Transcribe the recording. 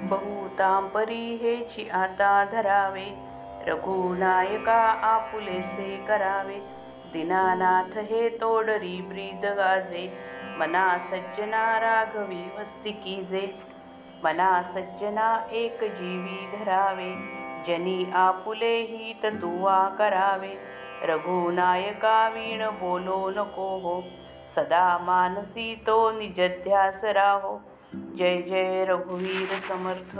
बहुतांपरी हेची आता धरावे. रघुनायका आपुलेसे करावे. दीनानाथ हे तोडरी ब्रीद गाजे. मना सज्जना राघवी वस्ती कीजे. मना सज्जना एक जीवी धरावे. जनी आपुले ही तुवा करावे. रघुनायका वीण बोलो नको हो. सदा मानसी तो निज ध्यास राहो. जय जय रघुवीर समर्थ।